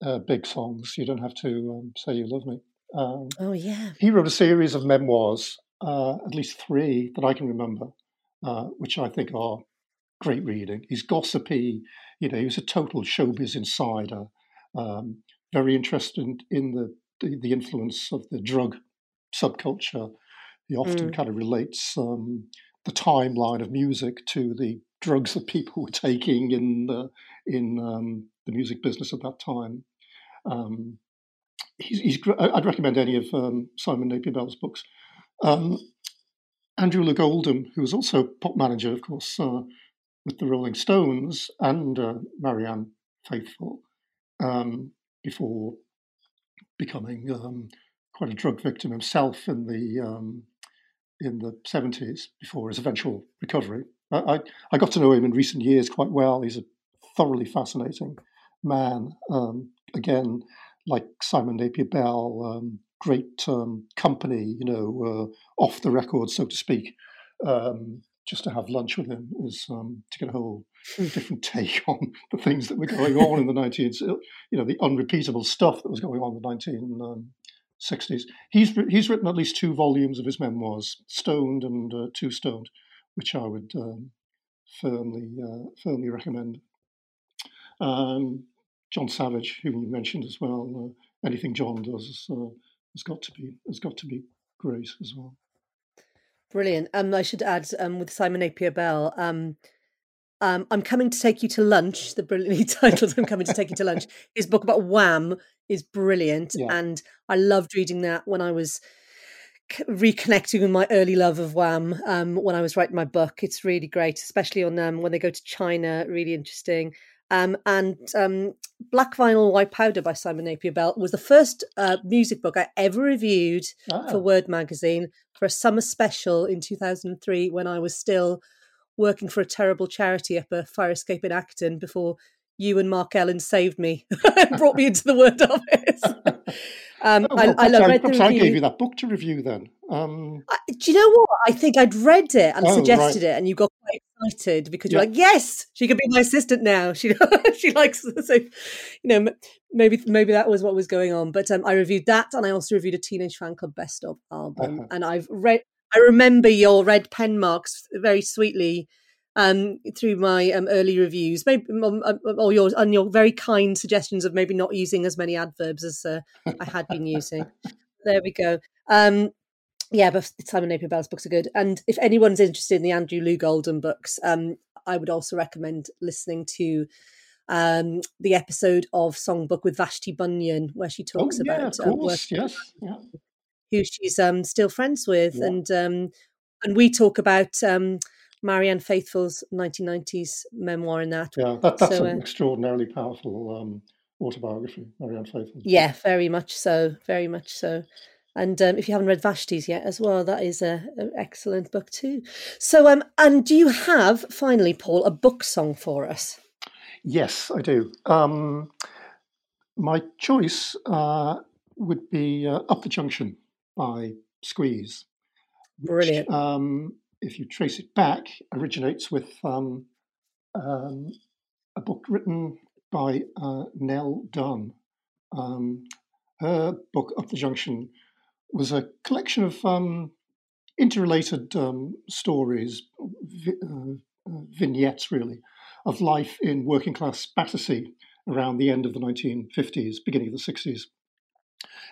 uh, big songs. You don't have to um, say you love me. Um, oh yeah. He wrote a series of memoirs, uh, at least three that I can remember, uh, which I think are great reading. He's gossipy, you know, he was a total showbiz insider, um, very interested in the, the, the, influence of the drug subculture. He often mm. kind of relates um, the timeline of music to the drugs that people [laughs] were taking in the, in um, the music business at that time. Um, he's, he's, I'd recommend any of um, Simon Napier Bell's books. Um, Andrew Loog Oldham, who was also pop manager, of course, uh, with the Rolling Stones and uh, Marianne Faithfull, um, before becoming um, quite a drug victim himself in the um, in the seventies before his eventual recovery. I, I, I, got to know him in recent years quite well. He's a thoroughly fascinating man. Um, again, like Simon Napier Bell, um, great um, company, you know, uh, off the record, so to speak. Um, just to have lunch with him is um, to get a whole [laughs] different take on the things that were going on in the 19, you know, the unrepeatable stuff that was going on in the 1960s. Um, he's he's written at least two volumes of his memoirs, Stoned and uh, Too Stoned, which I would um, firmly uh, firmly recommend. Um, John Savage, whom you mentioned as well, uh, anything John does uh, has got to be has got to be great as well. Brilliant. Um, I should add um, with Simon Napier Bell. Um, um, I'm coming to take you to lunch. The brilliantly [laughs] titled "I'm coming to take you to lunch." [laughs] His book about Wham is brilliant, yeah. and I loved reading that when I was reconnecting with my early love of Wham um, when I was writing my book. It's really great, especially on um, when they go to China. Really interesting. Um, and um, Black Vinyl White Powder by Simon Napier Bell was the first uh, music book I ever reviewed oh. for Word Magazine for a summer special in 2003 when I was still working for a terrible charity up a fire escape in Acton before you and Mark Ellen saved me [laughs] and brought me into the Word [laughs] office. [laughs] Um, oh, well, I, I, I, perhaps I gave you that book to review then. Um, I, do you know what? I think I'd read it and oh, suggested right. it, and you got quite excited because you're like, "Yes, she could be my assistant now." [laughs] She she likes so, you know, maybe maybe that was what was going on. But um, I reviewed that, and I also reviewed a Teenage Fanclub Best of album, uh-huh. and I've read. I remember your red pen marks very sweetly um, through my um, early reviews, maybe um, um, or your and your very kind suggestions of maybe not using as many adverbs as uh, I had been using. there we go. Um, yeah, but Simon Napier Bell's books are good, and if anyone's interested in the Andrew Loog Oldham books, um, I would also recommend listening to um, the episode of Songbook with Vashti Bunyan, where she talks oh, yeah, about uh, work, yes, yeah. who she's um, still friends with, yeah. and um, and we talk about um, Marianne Faithfull's 1990s memoir in that. Yeah, that, that's so, an uh, extraordinarily powerful um, autobiography, Marianne Faithfull. Yeah, very much so, very much so. And um, if you haven't read Vashti's yet as well, that is an excellent book too. So, um, and do you have finally, Paul, a book song for us? Yes, I do. Um, my choice uh, would be uh, Up the Junction by Squeeze. Brilliant. Um, if you trace it back, originates with um, um, a book written by uh, Nell Dunn. Um, her book, Up the Junction, was a collection of um, interrelated um, stories, vi- uh, uh, vignettes really, of life in working class Battersea around the end of the 1950s, beginning of the 60s.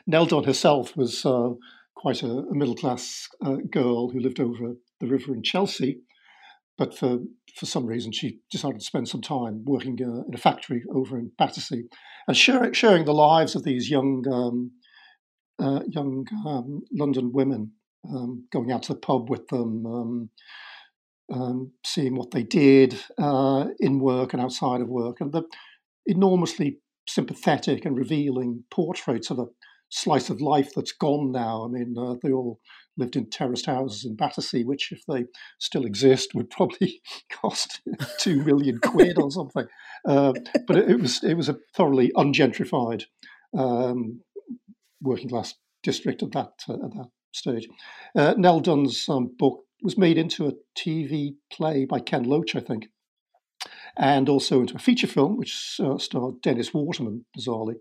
Nell Dunn herself was uh, quite a, a middle class uh, girl who lived over the river in Chelsea. but for for some reason she decided to spend some time working uh, in a factory over in Battersea and sharing, the lives of these young um, uh, young um, London women, um, going out to the pub with them, um, um, seeing what they did uh, in work and outside of work, and the enormously sympathetic and revealing portraits of a slice of life that's gone now. I mean, uh, they all lived in terraced houses in Battersea, which, if they still exist, would probably [laughs] cost [laughs] two million quid or something. Uh, but it, it, was it was a thoroughly ungentrified um, working class district at that uh, at that stage. Uh, Nell Dunn's um, book was made into a TV play by Ken Loach, I think, and also into a feature film which uh, starred Dennis Waterman, bizarrely.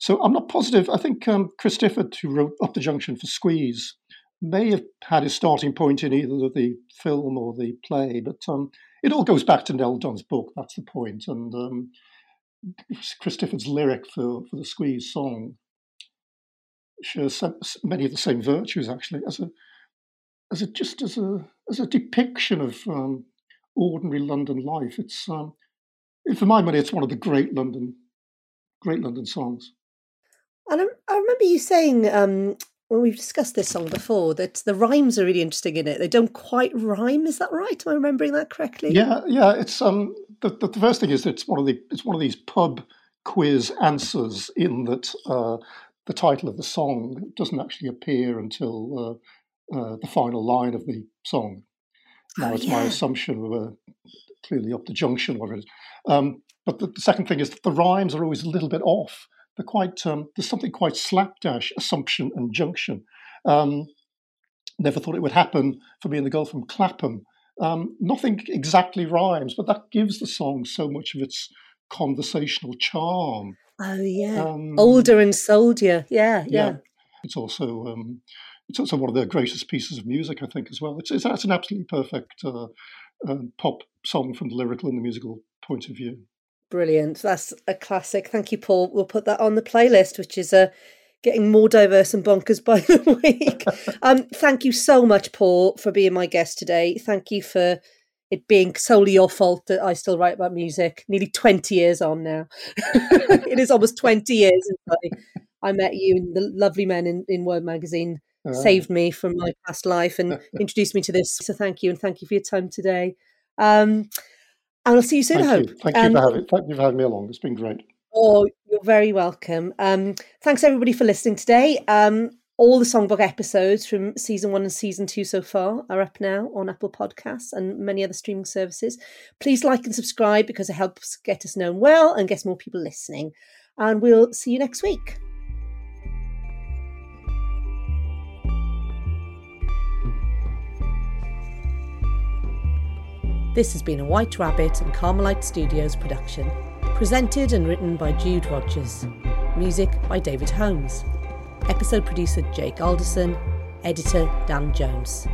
So I'm not positive. I think um, Chris Difford, who wrote Up the Junction for Squeeze, may have had his starting point in either the film or the play, but um, it all goes back to Nell Dunn's book. That's the point. And um, lyric for, for the Squeeze song shares many of the same virtues, actually, as a as a just as a as a depiction of um, ordinary London life. It's um, for my money, it's one of the great London great London songs. And I, I remember you saying when we've discussed this song before that the rhymes are really interesting in it. They don't quite rhyme. Is that right? Am I remembering that correctly? Yeah, yeah. It's um the, the, the first thing is that it's one of the it's one of these pub quiz answers in that uh, the title of the song doesn't actually appear until uh, uh, the final line of the song. Now oh, it's yeah. my assumption we're clearly up the junction, whatever it is. Um, but the, the, second thing is that the rhymes are always a little bit off they're quite um, there's something quite slapdash assumption and junction. Um, never thought it would happen for me and the girl from Clapham. Um, nothing exactly rhymes, but that gives the song so much of its conversational charm. Oh yeah, um, older and soldier. Yeah, yeah, yeah. It's also um, it's also one of their greatest pieces of music, I think, as well. It's it's, it's an absolutely perfect uh, uh, pop song from the lyrical and the musical point of view. Brilliant. That's a classic. Thank you, Paul. We'll put that on the playlist, which is uh, getting more diverse and bonkers [laughs] by the week. um, thank you so much, Paul, for being my guest today. Thank you for it being solely your fault that I still write about music. Nearly 20 years on now. [laughs] it is almost 20 years since I, I met you and the lovely men in, in Word Magazine saved me from my past life and [laughs] introduced me to this. So thank you and thank you for your time today. Um, and I'll see you soon, Thank I hope. You. Thank, um, you for having, thank you for having me along. It's been great. Oh, you're very welcome. Um, thanks everybody for listening today. Um, all the songbook episodes from season one and season two so far are up now on Apple Podcasts and many other streaming services. Please like and subscribe because it helps get us known well and gets more people listening. And we'll see you next week. This has been a White Rabbit and Carmelite Studios production, presented and written by Jude Rogers. Music by David Holmes. Episode producer Jake Alderson. Editor Dan Jones.